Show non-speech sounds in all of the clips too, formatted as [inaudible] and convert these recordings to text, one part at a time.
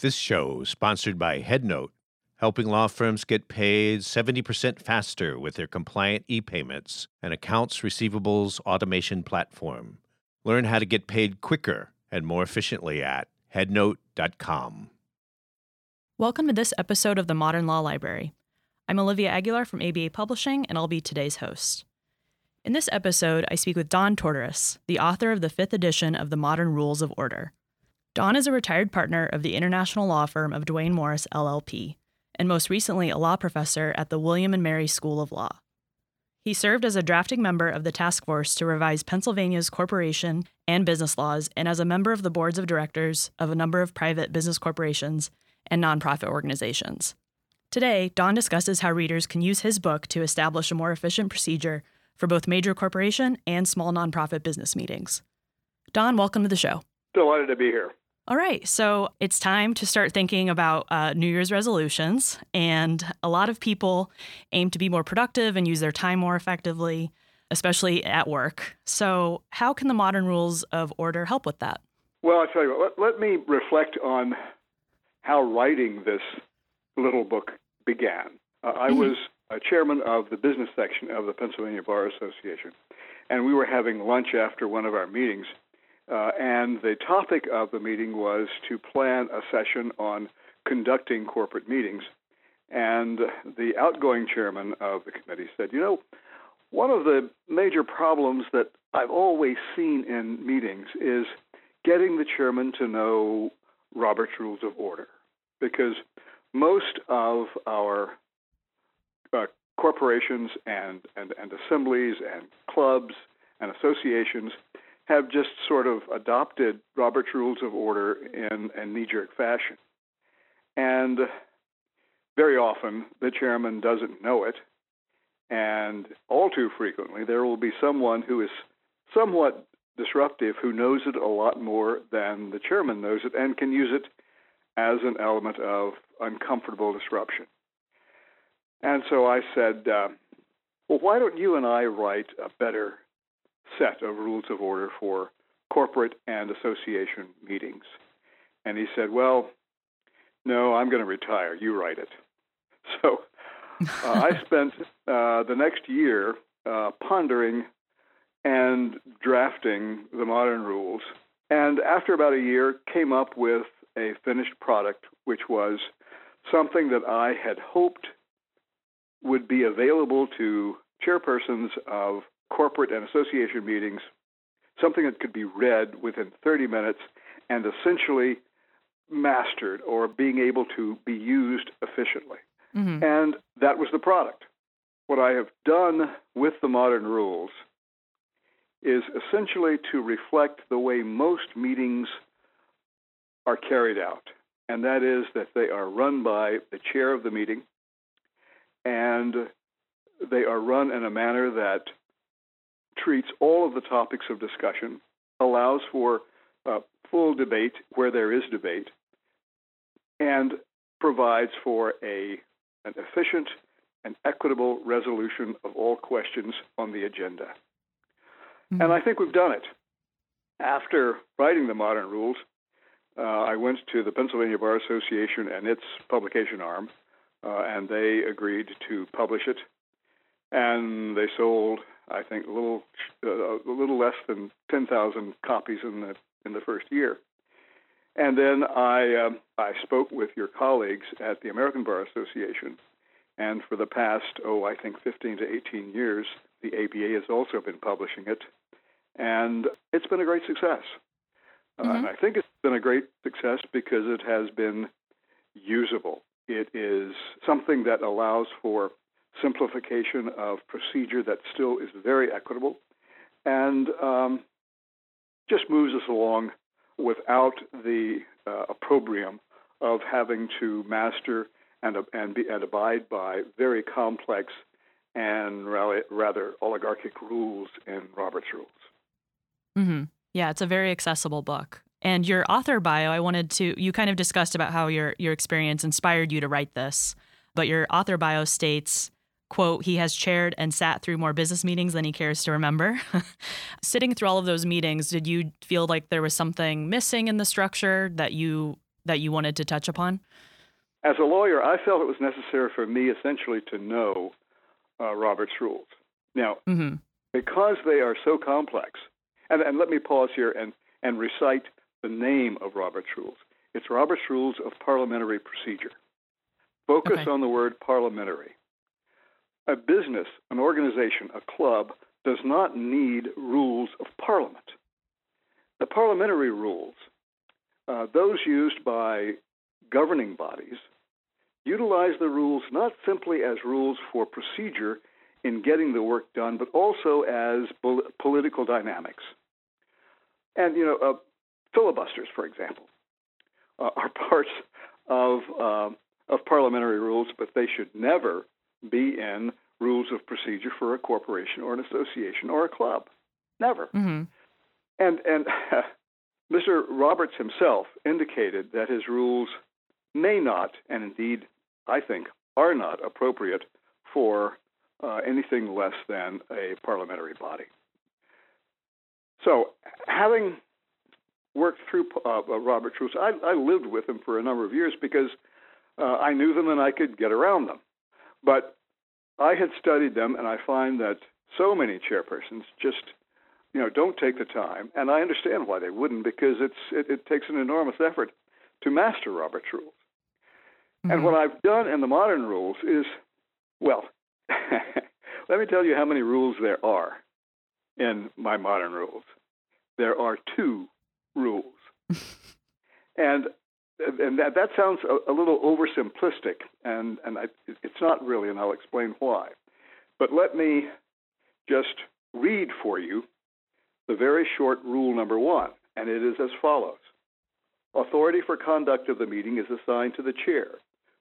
This show is sponsored by HeadNote, helping law firms get paid 70% faster with their compliant e-payments and accounts receivables automation platform. Learn how to get paid quicker and more efficiently at headnote.com. Welcome to this episode of the Modern Law Library. I'm Olivia Aguilar from ABA Publishing, and I'll be today's host. In this episode, I speak with Don Tortorice, the author of the fifth edition of the Modern Rules of Order. Don is a retired partner of the international law firm of Duane Morris LLP, and most recently a law professor at the William and Mary School of Law. He served as a drafting member of the task force to revise Pennsylvania's corporation and business laws and as a member of the boards of directors of a number of private business corporations and nonprofit organizations. Today, Don discusses how readers can use his book to establish a more efficient procedure for both major corporation and small nonprofit business meetings. Don, welcome to the show. Delighted to be here. All right, so it's time to start thinking about uh, New Year's resolutions. And a lot of people aim to be more productive and use their time more effectively, especially at work. So, how can the modern rules of order help with that? Well, I'll tell you what, let, let me reflect on how writing this little book began. Uh, I mm-hmm. was a chairman of the business section of the Pennsylvania Bar Association, and we were having lunch after one of our meetings uh, and the topic of the meeting was to plan a session on conducting corporate meetings. And the outgoing chairman of the committee said, You know, one of the major problems that I've always seen in meetings is getting the chairman to know Robert's Rules of Order. Because most of our uh, corporations and, and, and assemblies and clubs and associations have just sort of adopted Robert's Rules of Order in a knee jerk fashion. And very often the chairman doesn't know it. And all too frequently, there will be someone who is somewhat disruptive who knows it a lot more than the chairman knows it and can use it as an element of uncomfortable disruption. And so I said, uh, well, why don't you and I write a better set of rules of order for corporate and association meetings. And he said, Well, no, I'm going to retire. You write it. [laughs] So uh, I spent uh, the next year uh, pondering and drafting the modern rules. And after about a year, came up with a finished product, which was something that I had hoped would be available to chairpersons of corporate and association meetings, something that could be read within 30 minutes and essentially mastered or being able to be used efficiently. Mm-hmm. And that was the product. What I have done with the modern rules is essentially to reflect the way most meetings are carried out, and that is that they are run by the chair of the meeting, and they are run in a manner that treats all of the topics of discussion, allows for uh, full debate where there is debate, and provides for a, an efficient and equitable resolution of all questions on the agenda. Mm-hmm. And I think we've done it. After writing the modern rules, uh, I went to the Pennsylvania Bar Association and its publication arm, uh, and they agreed to publish it. And they sold I think a little uh, a little less than 10,000 copies in the in the first year. And then I um, I spoke with your colleagues at the American Bar Association, and for the past oh I think 15 to 18 years, the ABA has also been publishing it, and it's been a great success. Uh, mm-hmm. Uh, and I think it's been a great success because it has been usable. It is something that allows for simplification of procedure that still is very equitable and um, just moves us along without the uh, opprobrium of having to master and, and, be, and abide by very complex and rather oligarchic rules in Robert's rules. Mm-hmm. Yeah, it's a very accessible book. And your author bio, I wanted to you kind of discussed about how your your experience inspired you to write this, but your author bio states quote, he has chaired and sat through more business meetings than he cares to remember. [laughs] Sitting through all of those meetings, did you feel like there was something missing in the structure that you that you wanted to touch upon? As a lawyer, I felt it was necessary for me essentially to know uh, Robert's rules. Now, mm-hmm. because they are so complex, and, and let me pause here and, and recite the name of Robert's rules. It's Robert's Rules of Parliamentary Procedure. Focus Okay. on the word parliamentary. A business, an organization, a club does not need rules of parliament. The parliamentary rules, uh, those used by governing bodies, utilize the rules not simply as rules for procedure in getting the work done, but also as pol- political dynamics. And, you know, uh, filibusters, for example, uh, are [laughs] parts of, uh, of parliamentary rules, but they should never be in rules of procedure for a corporation or an association or a club. Never. Mm-hmm. And and [laughs] Mr. Roberts himself indicated that his rules may not, and indeed I think are not appropriate for uh, anything less than a parliamentary body. So, having worked through uh, Robert's rules, I, I lived with him for a number of years because uh, I knew them and I could get around them. But I had studied them, and I find that so many chairpersons just you know, don't take the time, and I understand why they wouldn't because it's it, it takes an enormous effort to master Robert's rules. And Mhm. what I've done in the modern rules is, well, [laughs] let me tell you how many rules there are in my modern rules. There are two rules, [laughs] and and that that sounds a, a little oversimplistic, and and I, it's not really, and I'll explain why. But let me just read for you the very short rule number one, and it is as follows Authority for conduct of the meeting is assigned to the chair,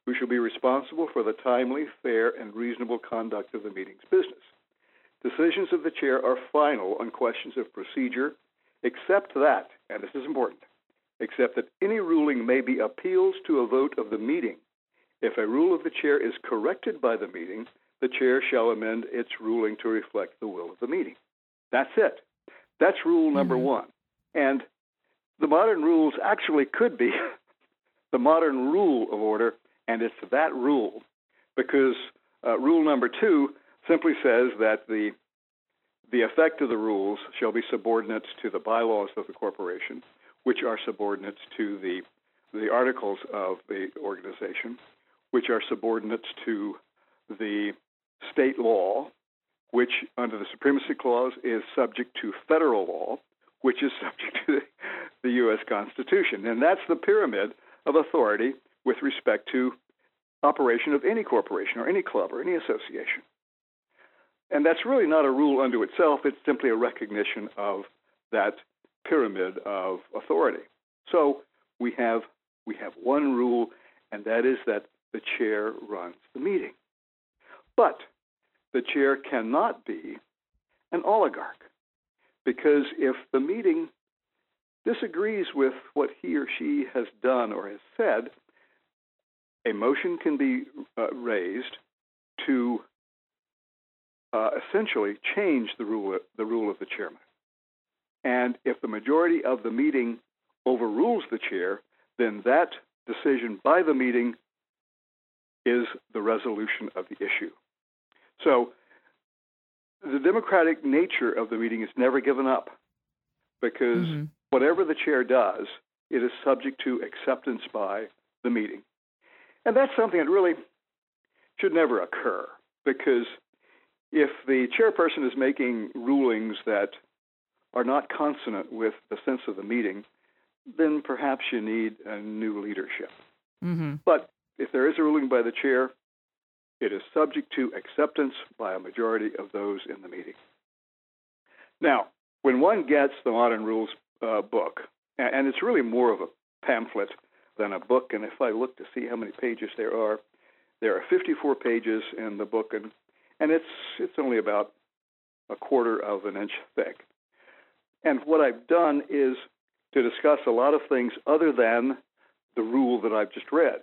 who shall be responsible for the timely, fair, and reasonable conduct of the meeting's business. Decisions of the chair are final on questions of procedure, except that, and this is important, except that any ruling may be appealed to a vote of the meeting. If a rule of the chair is corrected by the meeting, the chair shall amend its ruling to reflect the will of the meeting. That's it. That's rule number Mhm. one. And the modern rules actually could be [laughs] the modern rule of order, and it's that rule because uh, rule number two simply says that the the effect of the rules shall be subordinate to the bylaws of the corporation, which are subordinate to the the articles of the organization, which are subordinate to the state law, which under the supremacy clause is subject to federal law, which is [laughs] subject to the U.S. Constitution, and that's the pyramid of authority with respect to operation of any corporation or any club or any association. And that's really not a rule unto itself, it's simply a recognition of that pyramid of authority. So we have we have one rule and that is that the chair runs the meeting. But the chair cannot be an oligarch because if the meeting disagrees with what he or she has done or has said, a motion can be uh, raised to uh, essentially change the rule the rule of the chairman. And if the majority of the meeting overrules the chair, then that decision by the meeting is the resolution of the issue. So the democratic nature of the meeting is never given up because Mhm. whatever the chair does, it is subject to acceptance by the meeting. And that's something that really should never occur because if the chairperson is making rulings that are not consonant with the sense of the meeting, then perhaps you need a new leadership. Mhm. But if there is a ruling by the chair, it is subject to acceptance by a majority of those in the meeting. Now, when one gets the Modern Rules uh, book, and it's really more of a pamphlet than a book, and if I look to see how many pages there are, there are 54 pages in the book, and, and it's, it's only about a quarter of an inch thick. And what I've done is to discuss a lot of things other than the rule that I've just read.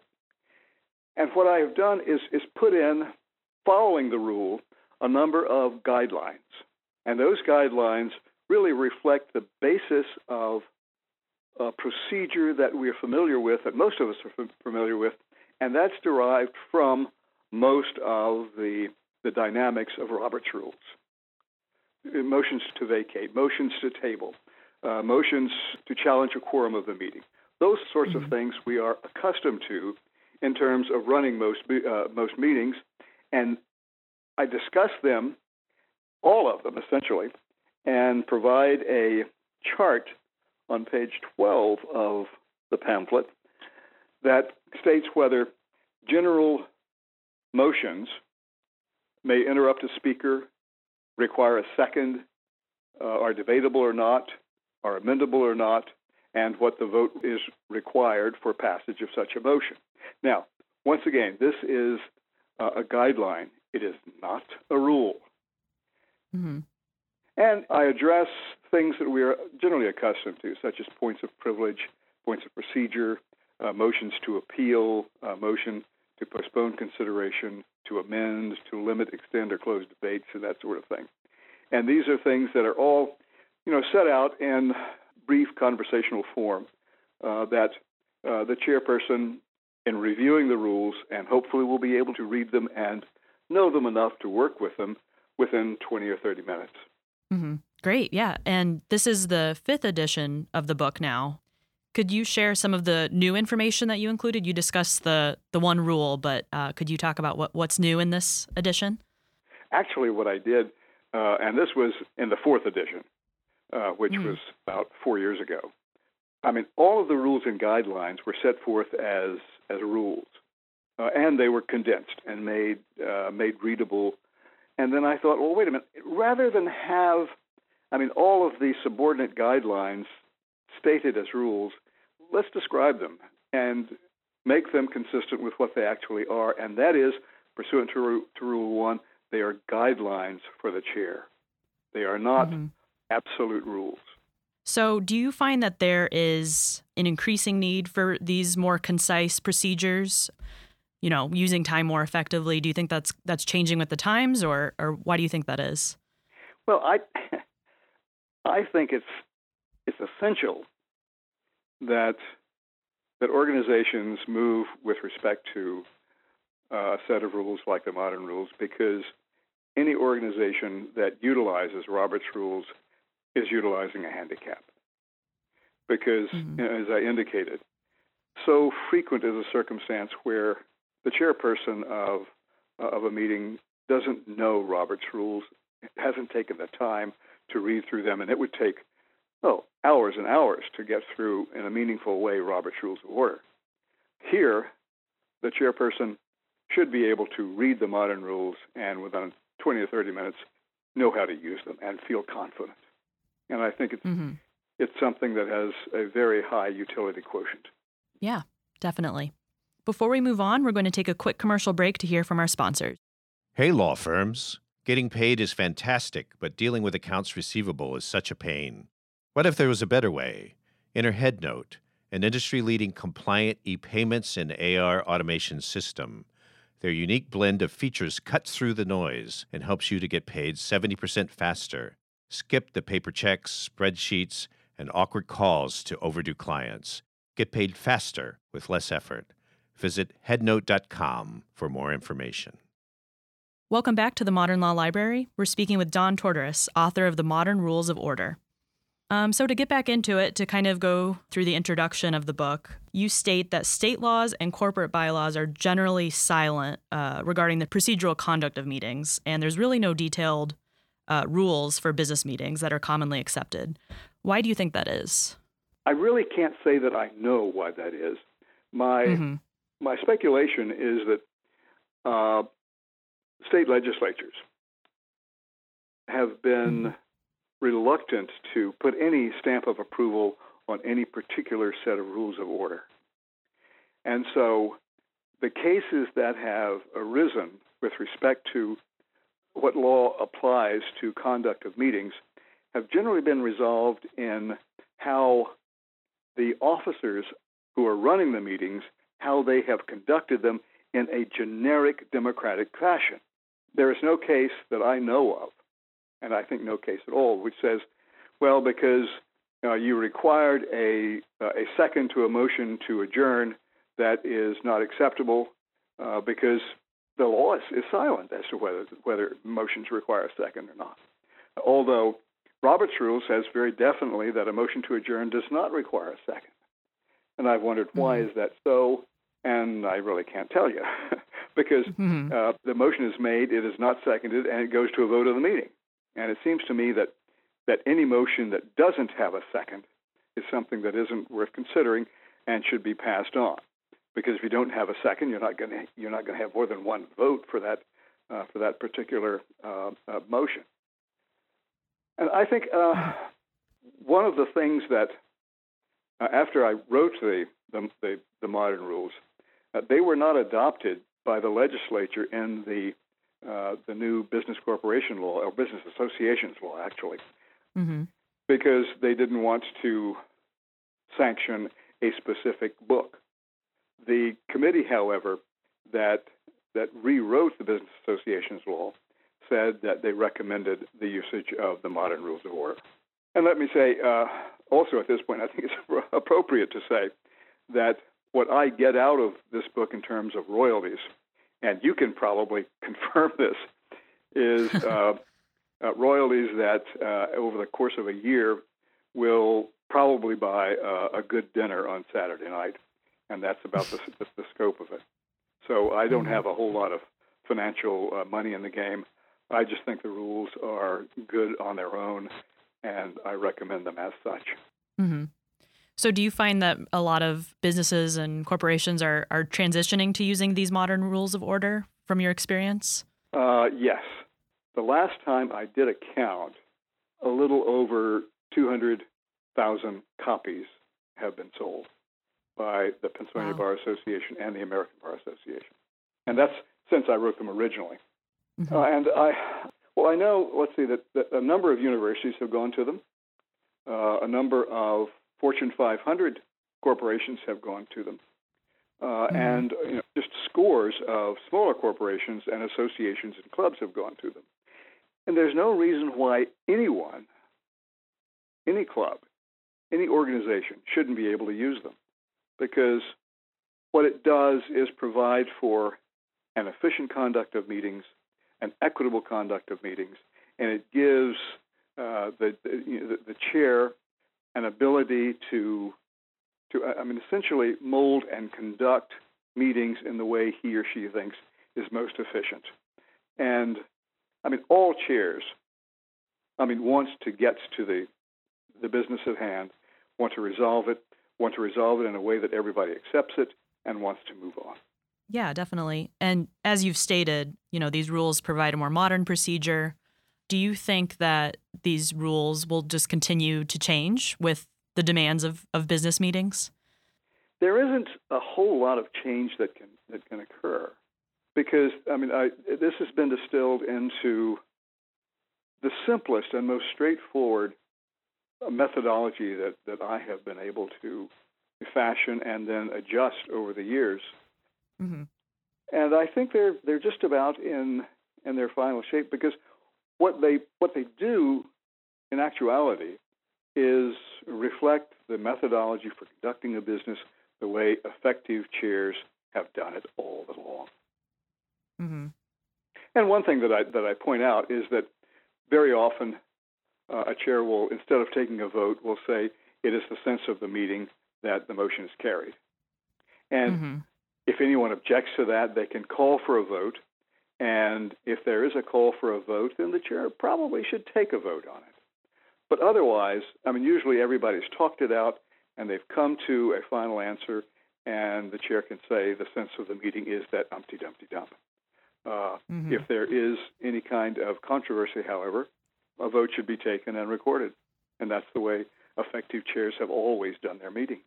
And what I have done is, is put in, following the rule, a number of guidelines. And those guidelines really reflect the basis of a procedure that we're familiar with, that most of us are familiar with, and that's derived from most of the, the dynamics of Robert's rules. Motions to vacate, motions to table, uh, motions to challenge a quorum of the meeting. Those sorts mm-hmm. of things we are accustomed to in terms of running most uh, most meetings, and I discuss them, all of them essentially, and provide a chart on page 12 of the pamphlet that states whether general motions may interrupt a speaker, require a second, uh, are debatable or not, are amendable or not, and what the vote is required for passage of such a motion. Now, once again, this is uh, a guideline. It is not a rule. Mm-hmm. And I address things that we are generally accustomed to, such as points of privilege, points of procedure, uh, motions to appeal, uh, motion to postpone consideration, to amend, to limit, extend, or close debates, and that sort of thing. And these are things that are all, you know, set out in brief conversational form uh, that uh, the chairperson, in reviewing the rules, and hopefully will be able to read them and know them enough to work with them within 20 or 30 minutes. Mm-hmm. Great, yeah. And this is the fifth edition of the book now. Could you share some of the new information that you included? You discussed the the one rule, but uh, could you talk about what, what's new in this edition? Actually, what I did, uh, and this was in the fourth edition, uh, which mm. was about four years ago. I mean, all of the rules and guidelines were set forth as as rules, uh, and they were condensed and made uh, made readable. And then I thought, well, wait a minute. Rather than have, I mean, all of the subordinate guidelines stated as rules, let's describe them and make them consistent with what they actually are, and that is, pursuant to, to Rule 1, they are guidelines for the chair. They are not mm-hmm. absolute rules. So, do you find that there is an increasing need for these more concise procedures? You know, using time more effectively. Do you think that's that's changing with the times, or or why do you think that is? Well, I [laughs] I think it's it's essential that that organizations move with respect to uh, a set of rules like the modern rules because any organization that utilizes Robert's rules is utilizing a handicap. Because, mm-hmm. you know, as I indicated, so frequent is a circumstance where the chairperson of uh, of a meeting doesn't know Robert's rules, hasn't taken the time to read through them, and it would take oh, hours and hours to get through in a meaningful way Robert's Rules of Order. Here, the chairperson should be able to read the modern rules and within 20 or 30 minutes know how to use them and feel confident. And I think it's mm-hmm. it's something that has a very high utility quotient. Yeah, definitely. Before we move on, we're going to take a quick commercial break to hear from our sponsors. Hey, law firms. Getting paid is fantastic, but dealing with accounts receivable is such a pain. What if there was a better way? Enter HeadNote, an industry leading compliant e payments and AR automation system. Their unique blend of features cuts through the noise and helps you to get paid 70% faster. Skip the paper checks, spreadsheets, and awkward calls to overdue clients. Get paid faster with less effort. Visit headnote.com for more information. Welcome back to the Modern Law Library. We're speaking with Don Tortorice, author of The Modern Rules of Order. Um, so, to get back into it, to kind of go through the introduction of the book, you state that state laws and corporate bylaws are generally silent uh, regarding the procedural conduct of meetings, and there's really no detailed uh, rules for business meetings that are commonly accepted. Why do you think that is? I really can't say that I know why that is. My mm-hmm. my speculation is that uh, state legislatures have been mm-hmm reluctant to put any stamp of approval on any particular set of rules of order. And so the cases that have arisen with respect to what law applies to conduct of meetings have generally been resolved in how the officers who are running the meetings how they have conducted them in a generic democratic fashion. There is no case that I know of and I think no case at all, which says, well, because uh, you required a uh, a second to a motion to adjourn that is not acceptable uh, because the law is, is silent as to whether whether motions require a second or not. Although Robert's rule says very definitely that a motion to adjourn does not require a second. And I've wondered why mm-hmm. is that so, and I really can't tell you [laughs] because mm-hmm. uh, the motion is made, it is not seconded, and it goes to a vote of the meeting. And it seems to me that that any motion that doesn't have a second is something that isn't worth considering and should be passed on. Because if you don't have a second, you're not going to you're not going to have more than one vote for that uh, for that particular uh, uh, motion. And I think uh, one of the things that uh, after I wrote the the, the, the modern rules, uh, they were not adopted by the legislature in the the new business corporation law or business associations law, actually mm-hmm. because they didn't want to sanction a specific book. The committee, however, that that rewrote the Business Associations law said that they recommended the usage of the modern rules of order. And let me say, uh, also at this point, I think it's [laughs] appropriate to say that what I get out of this book in terms of royalties, and you can probably [laughs] confirm this, is uh, uh, royalties that uh, over the course of a year will probably buy uh, a good dinner on Saturday night, and that's about the, the, the scope of it. So I don't mm-hmm. have a whole lot of financial uh, money in the game. I just think the rules are good on their own, and I recommend them as such. Mm-hmm. So, do you find that a lot of businesses and corporations are, are transitioning to using these modern rules of order from your experience? Uh, yes, the last time I did a count, a little over 200,000 copies have been sold by the Pennsylvania wow. Bar Association and the American Bar Association. And that's since I wrote them originally. Mm-hmm. Uh, and I, well, I know, let's see, that, that, a number of universities have gone to them. Uh, a number of Fortune 500 corporations have gone to them. Uh, mm-hmm. And you know, just scores of smaller corporations and associations and clubs have gone to them. And there's no reason why anyone, any club, any organization shouldn't be able to use them because what it does is provide for an efficient conduct of meetings, an equitable conduct of meetings, and it gives uh, the, you know, the, the chair an ability to to I mean essentially mold and conduct meetings in the way he or she thinks is most efficient. And I mean, all chairs, I mean, wants to get to the the business at hand, want to resolve it, want to resolve it in a way that everybody accepts it, and wants to move on. Yeah, definitely. And as you've stated, you know, these rules provide a more modern procedure. Do you think that these rules will just continue to change with the demands of, of business meetings? There isn't a whole lot of change that can that can occur because I mean I, this has been distilled into the simplest and most straightforward methodology that, that I have been able to fashion and then adjust over the years. Mm-hmm. And I think they're they're just about in in their final shape because what they what they do in actuality is reflect the methodology for conducting a business the way effective chairs have done it all along. Mm-hmm. And one thing that I that I point out is that very often uh, a chair will, instead of taking a vote, will say it is the sense of the meeting that the motion is carried. And mm-hmm. if anyone objects to that, they can call for a vote. And if there is a call for a vote, then the chair probably should take a vote on it. But otherwise, I mean, usually everybody's talked it out and they've come to a final answer, and the chair can say the sense of the meeting is that umpty dumpty dump. Uh, mm-hmm. If there is any kind of controversy, however, a vote should be taken and recorded. And that's the way effective chairs have always done their meetings.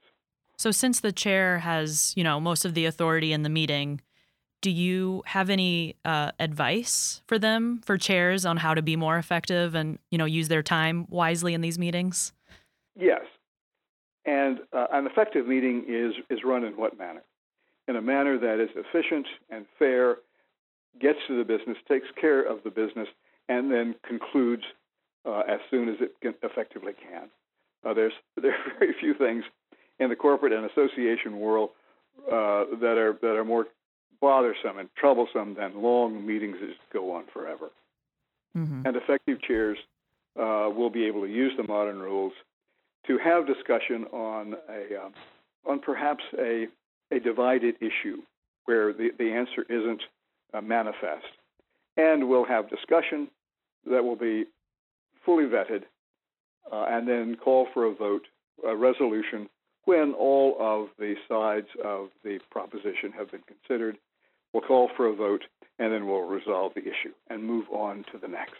So, since the chair has, you know, most of the authority in the meeting, do you have any uh, advice for them, for chairs, on how to be more effective and, you know, use their time wisely in these meetings? Yes. And uh, an effective meeting is, is run in what manner? In a manner that is efficient and fair gets to the business, takes care of the business, and then concludes uh, as soon as it can, effectively can. Uh, there's [laughs] there are very few things in the corporate and association world uh, that are that are more bothersome and troublesome than long meetings that go on forever. Mm-hmm. And effective chairs uh, will be able to use the modern rules to have discussion on a um, on perhaps a a divided issue where the, the answer isn't uh, manifest. And we'll have discussion that will be fully vetted uh, and then call for a vote, a resolution, when all of the sides of the proposition have been considered. We'll call for a vote and then we'll resolve the issue and move on to the next.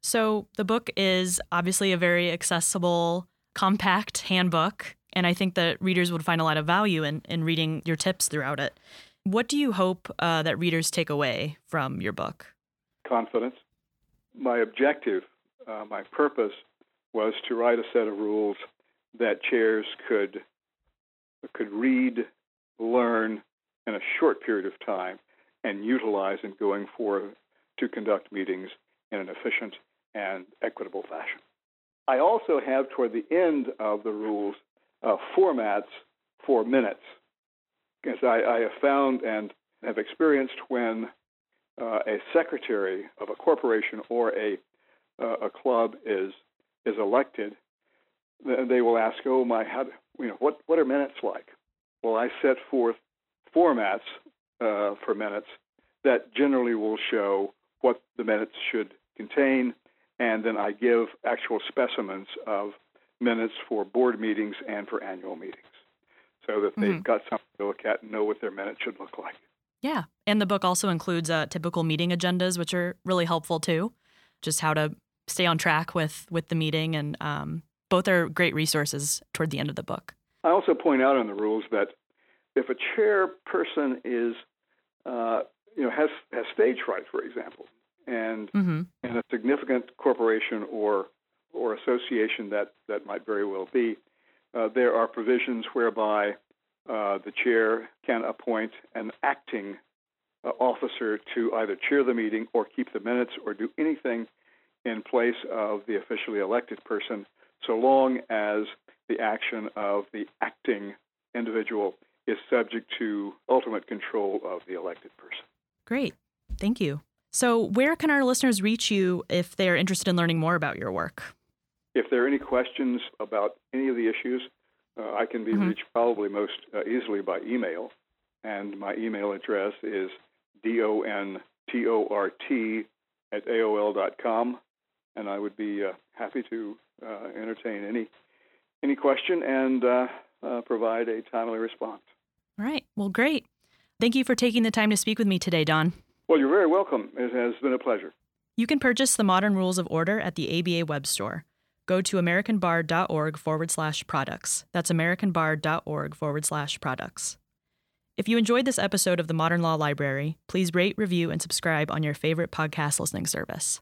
So, the book is obviously a very accessible, compact handbook, and I think that readers would find a lot of value in, in reading your tips throughout it. What do you hope uh, that readers take away from your book? Confidence. My objective, uh, my purpose, was to write a set of rules that chairs could could read, learn in a short period of time, and utilize in going forward to conduct meetings in an efficient and equitable fashion. I also have toward the end of the rules uh, formats for minutes, because I, I, have found and have experienced when uh, a secretary of a corporation or a uh, a club is is elected, they will ask, "Oh my, how, you know, what what are minutes like?" Well, I set forth formats uh, for minutes that generally will show what the minutes should contain, and then I give actual specimens of minutes for board meetings and for annual meetings so that they've mm-hmm. got something to look at and know what their minutes should look like. Yeah. And the book also includes uh, typical meeting agendas, which are really helpful too, just how to stay on track with, with the meeting. And um, both are great resources toward the end of the book. I also point out in the rules that if a chairperson is, uh, you know, has, has stage fright, for example, and mm-hmm. and a significant corporation or or association that that might very well be, uh, there are provisions whereby uh, the chair can appoint an acting uh, officer to either chair the meeting or keep the minutes or do anything in place of the officially elected person, so long as the action of the acting individual is subject to ultimate control of the elected person. Great. Thank you. So, where can our listeners reach you if they're interested in learning more about your work? If there are any questions about any of the issues, uh, I can be mm-hmm. reached probably most uh, easily by email. And my email address is dontort at aol.com. And I would be uh, happy to entertain any any question and uh, uh, provide a timely response. All right. Well, great. Thank you for taking the time to speak with me today, Don. Well, you're very welcome. It has been a pleasure. You can purchase the Modern Rules of Order at the ABA web store. Go to AmericanBar.org forward slash products. That's AmericanBar.org forward slash products. If you enjoyed this episode of the Modern Law Library, please rate, review, and subscribe on your favorite podcast listening service.